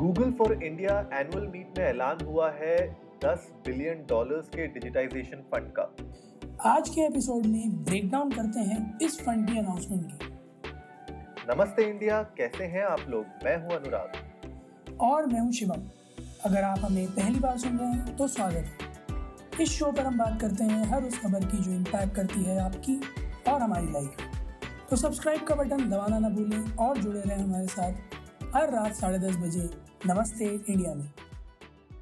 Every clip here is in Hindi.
Google for India annual meet में ऐलान हुआ है 10 बिलियन डॉलर्स के डिजिटाइजेशन फंड का। आज के एपिसोड में ब्रेक डाउन करते हैं इस फंड की अनाउंसमेंट की। नमस्ते इंडिया कैसे हैं आप लोग? मैं हूँ अनुराग। और मैं हूँ शिवम। अगर आप हमें पहली बार सुन रहे हैं तो स्वागत है। इस शो पर हम बात करते हैं हर उस खबर की जो इम्पैक्ट करती है आपकी और हमारी लाइफ तो सब्सक्राइब का बटन दबाना ना भूलें और जुड़े रहें हमारे साथ हर रात साढ़े दस बजे नमस्ते इंडिया में।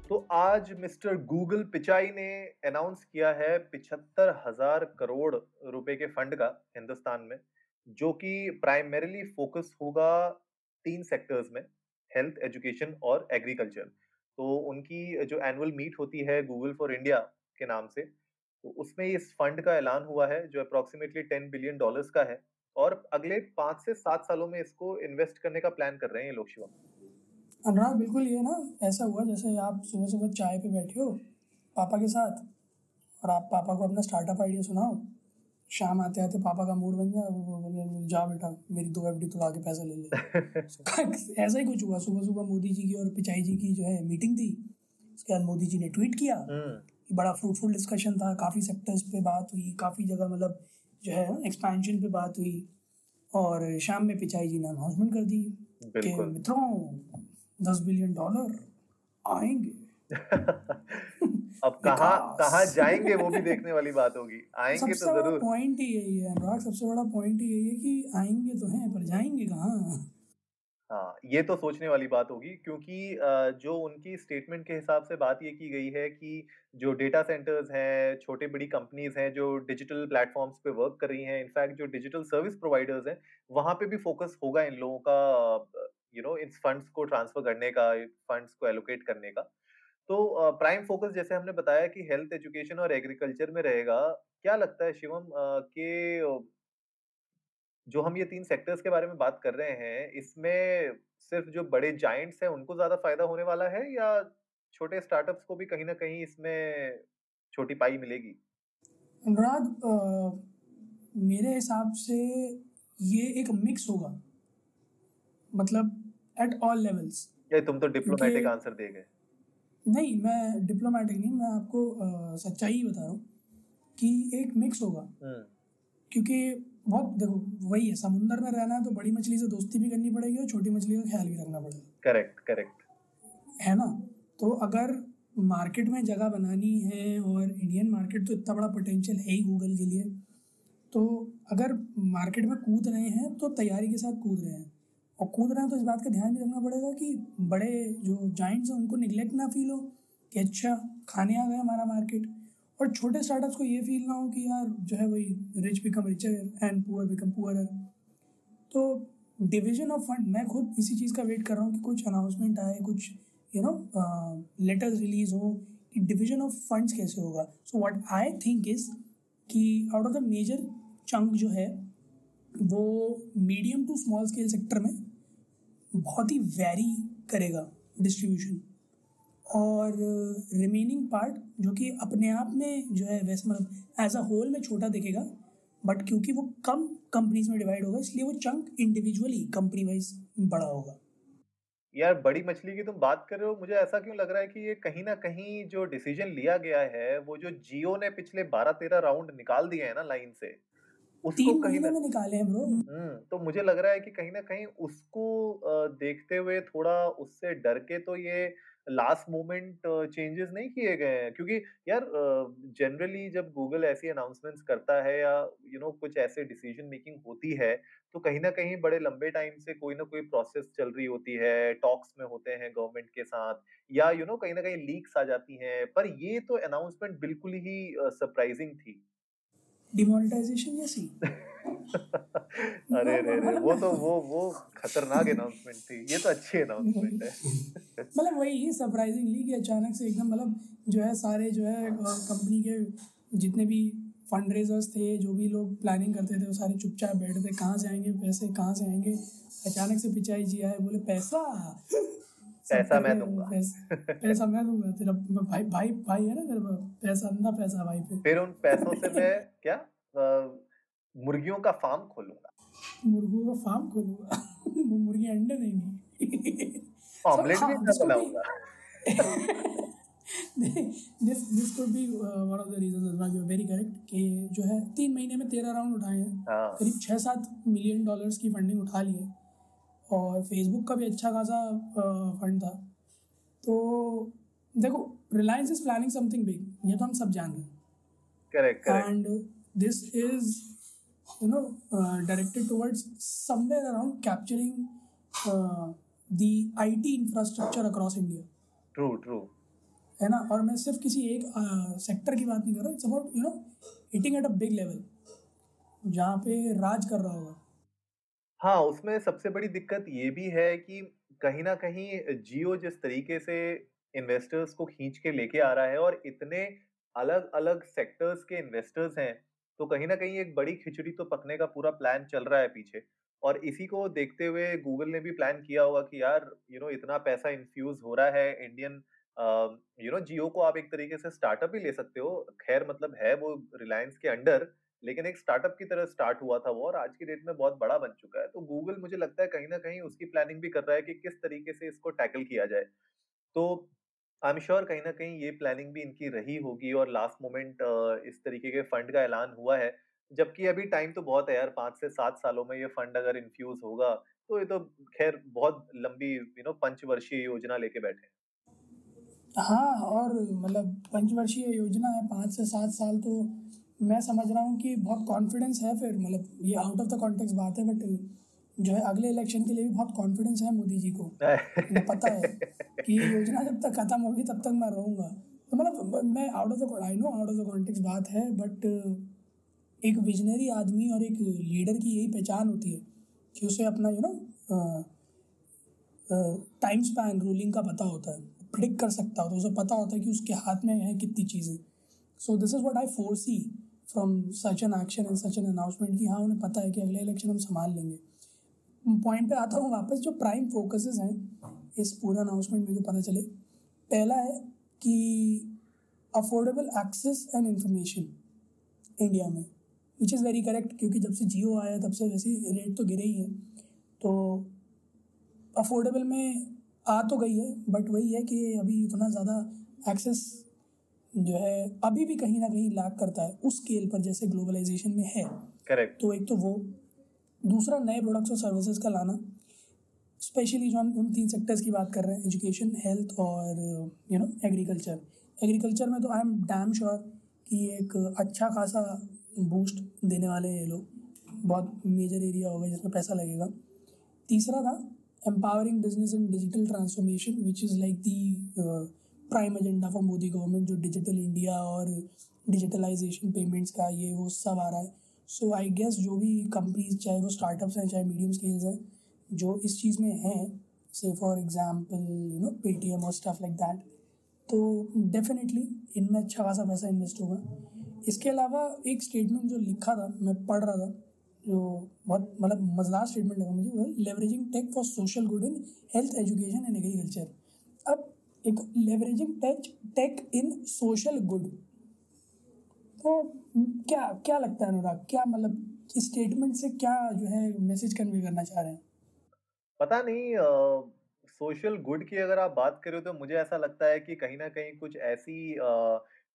तो आज मिस्टर गूगल पिचाई ने अनाउंस किया है पिछहत्तर हज़ार करोड़ रुपए के फंड का हिंदुस्तान में, जो कि प्राइमरीली फोकस होगा तीन सेक्टर्स में हेल्थ एजुकेशन और एग्रीकल्चर तो उनकी जो एनुअल मीट होती है गूगल फॉर इंडिया के नाम से तो उसमें इस फंड का ऐलान हुआ है, जो अप्रोक्सीमेटली टेन बिलियन डॉलर्स का है, और अगले पाँच से सात सालों में इसको इन्वेस्ट करने का प्लान कर रहे हैं ये लोग शिवम। अनुराग बिल्कुल ये ना ऐसा हुआ जैसे आप सुबह सुबह चाय पे बैठे हो पापा के साथ और आप पापा को अपना स्टार्टअप आइडिया सुनाओ शाम आते आते पापा का मूड बन जाए जा बेटा मेरी दो एफ़ डी तो के पैसा ले ले ऐसा ही कुछ हुआ सुबह सुबह मोदी जी की और पिचाई जी की जो है मीटिंग थी उसके बाद मोदी जी ने ट्वीट किया हम्म। कि बड़ा फ्रूटफुल डिस्कशन था काफ़ी सेक्टर्स पे बात हुई काफ़ी जगह मतलब जो है एक्सपेंशन पे बात हुई और शाम में पिचाई जी ने अनाउंसमेंट कर दी कि मित्रों दस बिलियन डॉलर आएँगे। अब कहा कहा जाएँगे वो भी देखने वाली बात होगी। आएँगे तो ज़रूर। पॉइंट ही यही है अनुराग। सबसे बड़ा पॉइंट ही यही है कि आएँगे तो हैं पर जाएँगे कहाँ? हाँ ये तो सोचने वाली बात होगी क्योंकि जो उनकी स्टेटमेंट के हिसाब से बात ये की गई है कि जो डेटा सेंटर्स हैं छोटे बड़ी कंपनीज़ हैं जो डिजिटल प्लेटफॉर्म्स पे वर्क कर रही हैं इनफैक्ट जो डिजिटल सर्विस प्रोवाइडर्स हैं वहाँ पे भी फोकस होगा इन लोगों का यू नो इन फंड्स को ट्रांसफ़र करने का फंड्स को एलोकेट करने का। तो प्राइम फोकस जैसे हमने बताया कि हेल्थ एजुकेशन और एग्रीकल्चर में रहेगा, क्या लगता है शिवम के जो हम ये तीन सेक्टर्स के बारे में बात कर रहे हैं, इसमें सिर्फ़ जो बड़े जाइंट्स हैं, उनको ज़्यादा फ़ायदा होने वाला है या छोटे स्टार्टअप्स को भी कहीं ना कहीं इसमें छोटी पाई मिलेगी? अनुराग मेरे हिसाब से ये एक मिक्स होगा। मतलब एट ऑल लेवल्स ये तुम तो डिप्लोमेटिक आंसर दे गए। नहीं मैं डिप्लोमेटिक नहीं मैं आपको सच्चाई बता रहा हूँ कि एक मिक्स होगा। हम्म। क्योंकि बहुत देखो वही है समुंदर में रहना है तो बड़ी मछली से दोस्ती भी करनी पड़ेगी और छोटी मछली का ख्याल भी रखना पड़ेगा। करेक्ट करेक्ट है ना? तो अगर मार्केट में जगह बनानी है और इंडियन मार्केट तो इतना बड़ा पोटेंशियल है ही गूगल के लिए तो अगर मार्केट में कूद रहे हैं तो तैयारी के साथ कूद रहे हैं। और कूद रहे हैं तो इस बात का ध्यान भी रखना पड़ेगा कि बड़े जो जॉइंट्स हैं, उनको निगलेक्ट ना फील हो कि अच्छा खाने आ गए हमारा मार्केट और छोटे स्टार्टअप्स को ये फील ना हो कि यार, जो है वही rich become richer and poor become poor तो डिवीज़न ऑफ़ फंड मैं खुद इसी चीज़ का वेट कर रहा हूँ कि कुछ अनाउंसमेंट आए, कुछ यू नो लेटर्स रिलीज़ हो कि डिवीज़न ऑफ़ फंड्स कैसे होगा। So what I think is कि out of the major chunk जो है, वो medium to small scale sector में बहुत ही वेरी करेगा डिस्ट्रीब्यूशन और रिमेनिंग पार्ट जो कि अपने आप में जो है वैसे मतलब एज अ होल में छोटा दिखेगा बट क्योंकि वो कम कंपनीज़ में डिवाइड होगा, इसलिए वो चंक इंडिविजुअली कंपनी वाइज बड़ा होगा. यार, बड़ी मछली की तुम बात कर रहे हो, मुझे ऐसा क्यों लग रहा है कि ये कहीं ना कहीं जो डिसीज़न लिया गया है, वो जो जियो ने पिछले बारह तेरह राउंड निकाल दिए हैं ना लाइन से उसको कहीं ना निकाले हैं ब्रो। हम्म तो मुझे लग रहा है कि कहीं ना कहीं उसको देखते हुए थोड़ा उससे डर के तो ये लास्ट मोमेंट चेंजेस नहीं किए गए हैं। क्योंकि यार जनरली जब गूगल ऐसी अनाउंसमेंट्स करता है या यू you नो know, कुछ ऐसे डिसीज़न मेकिंग होती है तो कहीं ना कहीं बड़े लंबे टाइम से कोई ना कोई प्रोसेस चल रही होती है टॉक्स में होते हैं गवर्नमेंट के साथ या यू you नो know, कहीं ना कहीं लीक्स आ जाती हैं। पर ये तो अनाउंसमेंट बिल्कुल ही सरप्राइजिंग थी। डिमोनेटाइजेशन जैसी अरे अरे अरे वो तो वो वो खतरनाक अनाउंसमेंट थी। ये तो अच्छी अनाउंसमेंट है। मतलब वही सरप्राइजिंगली कि अचानक से एकदम मतलब जो है सारे जो है कंपनी के जितने भी फंड रेजर्स थे जो भी लोग प्लानिंग करते थे वो सारे चुपचाप बैठे थे। कहाँ से आएँगे? पैसे कहाँ से आएँगे? अचानक से पिचाई जी आए बोले पैसा? पैसा मैं दूँगा। पैसा, मैं दूँगा तेरा भाई भाई भाई है ना तेरा पैसा? अंधा पैसा भाई पे फिर उन पैसों से मैं क्या मुर्गियों का फार्म खोलूँगा। मुर्गियों का फार्म खोलूँगा। वो मुर्गी अंडे देंगी। ऑमलेट भी हाँ, मैं बनाऊँगा। could be uh, one of the reasons as well. You're very correct कि जो है तीन महीने में तेरह राउंड उठाए हैं। हाँ, करीब छः सात मिलियन डॉलर्स की फंडिंग उठा ली है। और फेसबुक का भी अच्छा खासा फंड था। तो देखो Reliance is planning something big ये तो हम सब जान रहे हैं। Correct, correct. and this is you know uh, directed towards somewhere around capturing uh, the IT infrastructure across India. True, true. है ना? और मैं सिर्फ़ किसी एक सेक्टर की बात नहीं कर रहा it's about you know hitting at a big level जहाँ पे राज कर रहा होगा। हाँ, उसमें सबसे बड़ी दिक्कत ये भी है कि कहीं न कहीं जियो जिस तरीके से इन्वेस्टर्स को खींच के लेके आ रहा है और इतने अलग-अलग सेक्टर्स के इन्वेस्टर्स हैं, तो कहीं न कहीं एक बड़ी खिचड़ी तो पकने का पूरा प्लान चल रहा है पीछे। और इसी को देखते हुए गूगल ने भी प्लान किया होगा कि यार यू नो इतना पैसा इन्फ्यूज़ हो रहा है इंडियन यू नो जियो को आप एक तरीके से स्टार्टअप ही ले सकते हो। ख़ैर मतलब है वो रिलायंस के अंडर, लेकिन एक स्टार्टअप की तरह स्टार्ट हुआ था वो और आज की डेट में बहुत बड़ा बन चुका है। तो गूगल मुझे लगता है कहीं न कहीं उसकी प्लानिंग भी कर रहा है कि किस तरीके से इसको टैकल किया जाए। तो आई एम श्योर कहीं न कहीं ये प्लानिंग भी इनकी रही होगी और लास्ट मोमेंट इस तरीके के फंड का ऐलान हुआ है। जबकि अभी टाइम तो बहुत है यार 5 से सात सालों में ये फंड अगर इन्फ्यूज़ होगा, तो ये तो ख़ैर बहुत लंबी यू नो पंचवर्षीय योजना लेके बैठे हैं। हाँ और मतलब पंचवर्षीय योजना है पाँच से सात साल तो मैं समझ रहा हूँ कि बहुत कॉन्फिडेंस है फिर मतलब ये आउट ऑफ़ द कॉन्टेक्स्ट बात है बट जो है अगले इलेक्शन के लिए भी बहुत कॉन्फिडेंस है मोदी जी को। पता है कि ये योजना जब तक खत्म होगी, तब तक मैं रहूँगा। तो मतलब मैं out of the I know out of the context बात है बट एक विजनरी आदमी और एक लीडर की यही पहचान होती है कि उसे अपना you know time span ruling का पता होता है। प्रिडिक्ट कर सकता होता है, उसे पता होता है कि उसके हाथ में है कितनी चीज़ें। So this is what I foresee from such an action and such an announcement कि हाँ उन्हें पता है कि अगले इलेक्शन हम संभाल लेंगे। पॉइंट पे आता हूँ वापस, जो प्राइम फोकसेस हैं, इस पूरे अनाउंसमेंट में जो पता चले। पहला है कि affordable access and information India में विच इज़ वेरी करेक्ट क्योंकि जब से जियो आया, तब से वैसे रेट तो गिरे ही है। तो अफोर्डेबल में आ तो गई है बट वही है कि अभी उतना ज़्यादा एक्सेस जो है अभी भी कहीं ना कहीं लैक करता है उस स्केल पर जैसे ग्लोबलाइजेशन में है। करेक्ट। तो एक तो वो। दूसरा नए प्रोडक्ट्स और सर्विसेज़ का लाना। स्पेशली जो हम उन तीन सेक्टर्स की बात कर रहे हैं एजुकेशन हेल्थ और यू नो एग्रीकल्चर एग्रीकल्चर में तो आई एम डैम श्योर कि एक अच्छा खासा बूस्ट देने वाले हैं ये लोग। बहुत मेजर एरिया होगा जिसमें पैसा लगेगा। तीसरा था empowering business and digital transformation which is like the uh, agenda for Modi government जो डिजिटल इंडिया और डिजिटलाइजेशन पेमेंट्स का ये वो सब आ रहा है। सो आई गेस जो भी कंपनीज़ चाहे वो स्टार्टअप्स हैं चाहे मीडियम स्केल्स हैं जो इस चीज़ में हैं से for example you know Paytm और स्टफ़ लाइक दैट तो डेफिनेटली इनमें अच्छा खासा पैसा इन्वेस्ट होगा। इसके अलावा एक स्टेटमेंट जो लिखा था मैं पढ़ रहा था जो बहुत मतलब मज़ेदार स्टेटमेंट लगा मुझे वो leveraging tech for social good in health education and agriculture अब एक leveraging tech tech in social good तो क्या क्या लगता है अनुराग? क्या मतलब इस स्टेटमेंट से क्या जो है मैसेज कन्वे करना चाह रहे हैं? पता नहीं सोशल गुड की अगर आप बात करें तो मुझे ऐसा लगता है कि कहीं ना कहीं कुछ ऐसी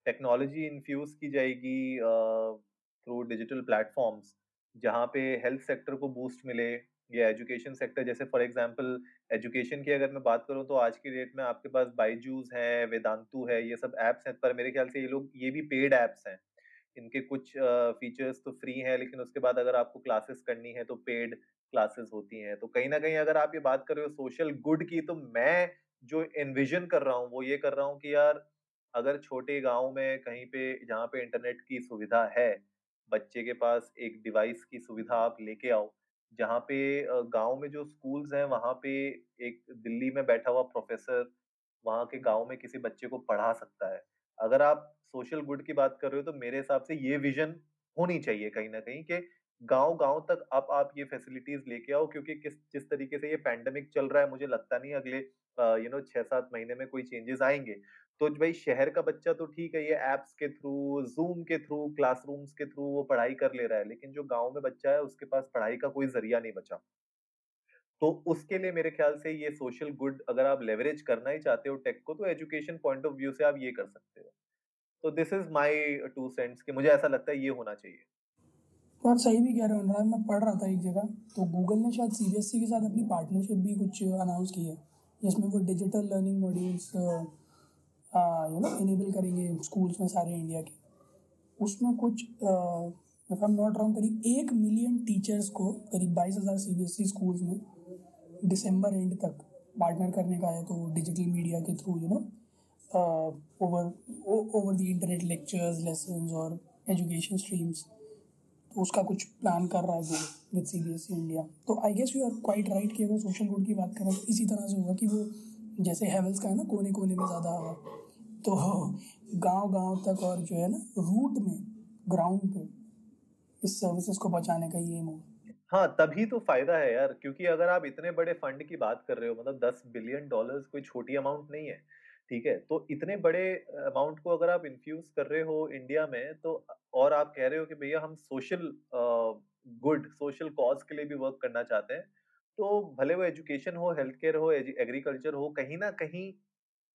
टेक्नोलॉजी इन्फ्यूज की जाएगी थ्रू डिजिटल प्लेटफॉर्म्स जहाँ पे हेल्थ सेक्टर को बूस्ट मिले। या एजुकेशन सेक्टर, जैसे फॉर एग्जांपल एजुकेशन की अगर मैं बात करूँ तो आज की डेट में आपके पास बाईजूस है, वेदांतु है, ये सब एप्स हैं, पर मेरे ख्याल से ये लोग, ये भी पेड एप्स हैं। इनके कुछ फीचर्स तो फ्री हैं, लेकिन उसके बाद अगर आपको क्लासेस करनी है तो पेड क्लासेस होती हैं। तो कहीं ना कहीं अगर आप ये बात कर रहे हो सोशल गुड की तो मैं जो एनविजन कर रहा हूँ, वो ये कर रहा हूँ कि यार, अगर छोटे गाँव में कहीं पे, जहाँ पे इंटरनेट की सुविधा है, बच्चे के पास एक डिवाइस की सुविधा आप लेके आओ जहाँ पे गाँव में जो स्कूल्स हैं, वहाँ पे एक दिल्ली में बैठा हुआ प्रोफेसर वहाँ के गाँव में किसी बच्चे को पढ़ा सकता है। अगर आप सोशल गुड की बात कर रहे हो तो मेरे हिसाब से ये विजन होनी चाहिए कहीं ना कहीं कि गाँव गाँव तक अब आप ये फैसिलिटीज़ लेके आओ, क्योंकि किस, जिस तरीके से ये पैंडेमिक चल रहा है, मुझे लगता नहीं अगले यू नो, छह सात महीने में कोई चेंजेस आएँगे। तो भाई शहर का बच्चा तो ठीक है, ये एप्स के थ्रू, जूम के थ्रू, क्लासरूम्स के थ्रू वो पढ़ाई कर ले रहा है, लेकिन जो गाँव में बच्चा है, उसके पास पढ़ाई का कोई ज़रिया नहीं बचा। तो उसके लिए मेरे ख्याल से ये सोशल गुड अगर आप लेवरेज करना ही चाहते हो टेक को तो एजुकेशन पॉइंट ऑफ़ व्यू से आप ये कर सकते हो। तो this is my two cents कि मुझे ऐसा लगता है ये होना चाहिए। तो आप सही भी कह रहे हो, अनुराग, मैं पढ़ रहा था एक जगह तो गूगल ने शायद सीबीएसई के साथ अपनी पार्टनरशिप भी कुछ अनाउंस की है, जिसमें वो digital learning modules you know enable करेंगे स्कूल्स में सारे इंडिया के। उसमें कुछ if I am not wrong करीब एक मिलियन टीचर्स को, करीब बाईस हज़ार C B S E schools में दिसंबर एंड तक पार्टनर करने का है तो डिजिटल मीडिया के through you know over over the internet lectures lesson और एजुकेशन स्ट्रीम्स तो उसका कुछ प्लान कर रहा है with C B S E India तो I guess you are quite right कि अगर सोशल गुड की बात करें तो इसी तरह से होगा कि वो जैसे हेवल्स का है ना कोने कोने में ज़्यादा तो गाँव गाँव तक और जो है ना रूट में ग्राउंड पे, इस सर्विसेज़ को पहुँचाने का ये एम हाँ तभी तो फ़ायदा है यार, क्योंकि अगर आप इतने बड़े फंड की बात कर रहे हो मतलब दस बिलियन डॉलर्स कोई छोटी अमाउंट नहीं है, ठीक है? तो इतने बड़े अमाउंट को अगर आप इन्फ्यूज कर रहे हो इंडिया में तो और आप कह रहे हो कि भैया हम सोशल गुड सोशल कॉज के लिए भी वर्क करना चाहते हैं तो भले वो एजुकेशन हो हेल्थ केयर हो एग्रीकल्चर हो, कहीं ना कहीं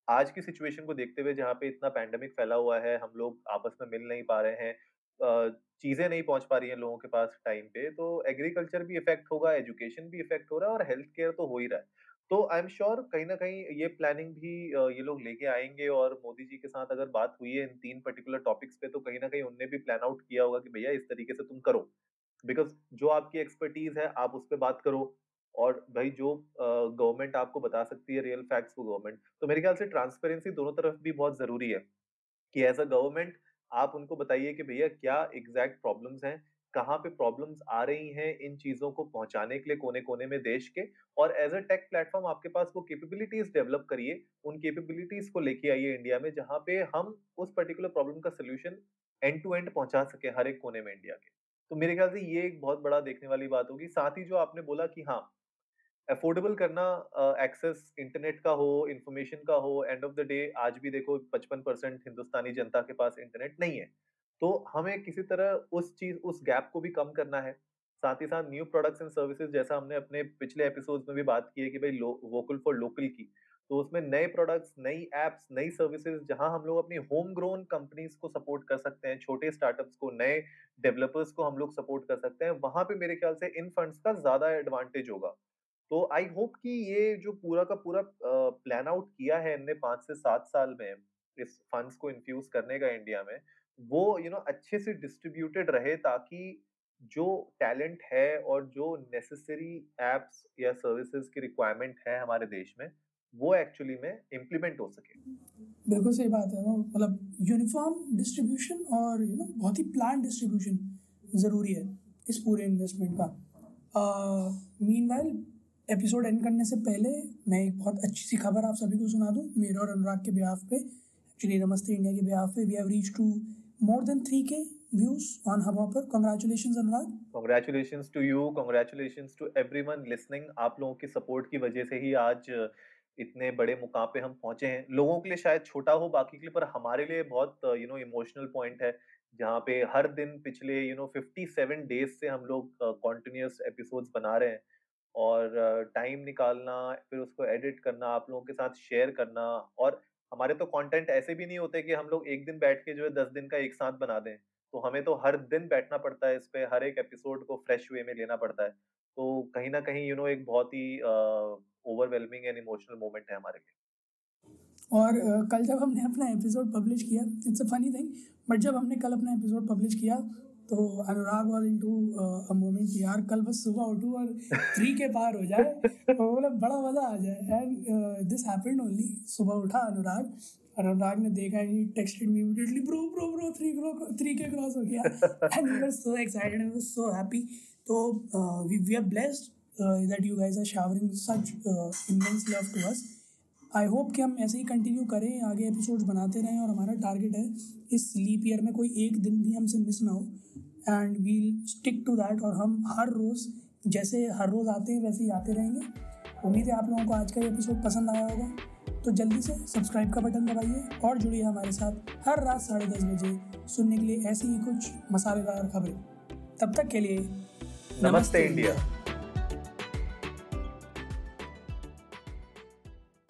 आज की सिचुएशन को देखते हुए जहाँ पे इतना पैंडेमिक फैला हुआ है, हम लोग आपस में मिल नहीं पा रहे हैं चीज़ें नहीं पहुँच पा रही हैं लोगों के पास टाइम पे तो एग्रीकल्चर भी इफ़ेक्ट होगा, एजुकेशन भी इफ़ेक्ट हो रहा है और हेल्थ केयर तो हो ही रहा है। तो आई एम श्योर कहीं ना कहीं ये प्लानिंग भी ये लोग लेके आएँगे और मोदी जी के साथ अगर बात हुई है इन तीन पर्टिकुलर टॉपिक्स पे तो कहीं ना कहीं उनने भी प्लान आउट किया होगा कि भैया इस तरीके से तुम करो, बिकॉज़ जो आपकी एक्सपर्टीज है, आप उस पर बात करो। और भाई जो गवर्नमेंट आपको बता सकती है रियल फैक्ट्स को गवर्नमेंट तो मेरे ख्याल से ट्रांसपेरेंसी दोनों तरफ़ भी बहुत ज़रूरी है कि एज अ गवर्नमेंट आप उनको बताइए कि भैया क्या एग्जैक्ट प्रॉब्लम्स हैं, कहाँ पे प्रॉब्लम्स आ रही हैं इन चीज़ों को पहुँचाने के लिए कोने कोने में देश के और एज अ टेक प्लेटफॉर्म आपके पास वो कैपेबिलिटीज डेवलप करिए, उन कैपेबिलिटीज को लेके आइए इंडिया में जहाँ पे हम उस पर्टिकुलर प्रॉब्लम का सोल्यूशन एंड टू एंड पहुँचा सके हर एक कोने में इंडिया के। तो मेरे ख्याल से ये एक बहुत बड़ा देखने वाली बात होगी। साथ ही जो आपने बोला कि हाँ अफोर्डेबल करना एक्सेस इंटरनेट का हो, इंफॉर्मेशन का हो, एंड ऑफ़ द डे आज भी देखो 55 परसेंट हिंदुस्तानी जनता के पास इंटरनेट नहीं है। तो हमें किसी तरह उस चीज़, उस गैप को भी कम करना है। साथ ही साथ न्यू प्रोडक्ट्स एंड सर्विसेज़ जैसा हमने अपने पिछले एपिसोड में भी बात की है कि भाई वोकल फॉर लोकल की। तो उसमें नए प्रोडक्ट्स नई एप्स नई सर्विसेज़ जहाँ हम लोग अपनी होम ग्रोन कंपनीज़ को सपोर्ट कर सकते हैं छोटे स्टार्टअप्स को नए डेवलपर्स को हम लोग सपोर्ट कर सकते हैं वहाँ पे मेरे ख्याल से इन फंड्स का ज़्यादा एडवांटेज होगा। तो आई होप कि ये जो पूरा का पूरा प्लान आउट किया है इनने पाँच से सात साल में इस फंड्स को इन्फ्यूज करने का इंडिया में वो यू you नो know, अच्छे से डिस्ट्रीब्यूटेड रहे ताकि जो टैलेंट है और जो नेसेसरी एप्स या सर्विसेज़ की रिक्वायरमेंट है हमारे देश में वो एक्चुअली में इम्प्लीमेंट हो सके। बिल्कुल सही बात है मतलब यूनिफॉर्म डिस्ट्रीब्यूशन और यू नो बहुत ही प्लान डिस्ट्रीब्यूशन ज़रूरी है इस पूरे इन्वेस्टमेंट का। मीनवाइल एपिसोड एंड करने से पहले मैं एक बहुत अच्छी सी खबर आप सभी को सुना दूँ। मेरे और अनुराग के ब्याह पे एक्चुअली नमस्ते इंडिया के ब्याह पे we have reach to more than three K views on Hubhopper congratulations Anurag. Congratulations to you congratulations to everyone listening आप लोगों की सपोर्ट की वजह से ही आज इतने बड़े मुकाम पे हम पहुँचे हैं। लोगों के लिए शायद छोटा हो, बाकी के लिए, पर हमारे लिए बहुत यू नो इमोशनल पॉइंट है, जहाँ पे हर दिन पिछले यू नो 57 डेज़ से हम लोग कॉन्टिन्यूस एपिसोड्स बना रहे हैं। और टाइम निकालना, फिर उसको एडिट करना, आप लोगों के साथ शेयर करना, और हमारे तो कंटेंट ऐसे भी नहीं होते कि हम लोग एक दिन बैठ के जो है दस दिन का एक साथ बना दें। तो हमें तो हर दिन बैठना पड़ता है इस पर हर एक एपिसोड को फ्रेश वे में लेना पड़ता है। तो कहीं ना कहीं यू नो एक बहुत ही ओवरवेलमिंग एंड इमोशनल मोमेंट है हमारे लिए। और uh, कल जब हमने अपना एपिसोड पब्लिश किया it's a funny thing but जब हमने कल अपना एपिसोड पब्लिश किया तो Anurag was in to a moment यार कल बस सुबह उठूँ और थ्री के पार हो जाए तो मतलब बड़ा मज़ा आ जाए। एंड दिस हैपेंड ओनली सुबह उठा अनुराग और अनुराग ने देखा ही texted me immediately bro bro bro three crow three K cross हो गया. And we were so excited and so happy तो we we are blessed that you guys are showering such immense love to us I hope कि हम ऐसे ही कंटिन्यू करें आगे एपिसोड्स बनाते रहें और हमारा टारगेट है इस लीप ईयर में कोई एक दिन भी हमसे मिस ना हो। And we'll stick to that और हम हर रोज़ जैसे हर रोज़ आते हैं वैसे ही आते रहेंगे। उम्मीद है आप लोगों को आज का एपिसोड पसंद आया होगा। तो जल्दी से सब्सक्राइब का बटन दबाइए और जुड़िए हमारे साथ हर रात साढ़े दस बजे सुनने के लिए ऐसी ही कुछ मसालेदार खबरें। तब तक के लिए नमस्ते, नमस्ते इंडिया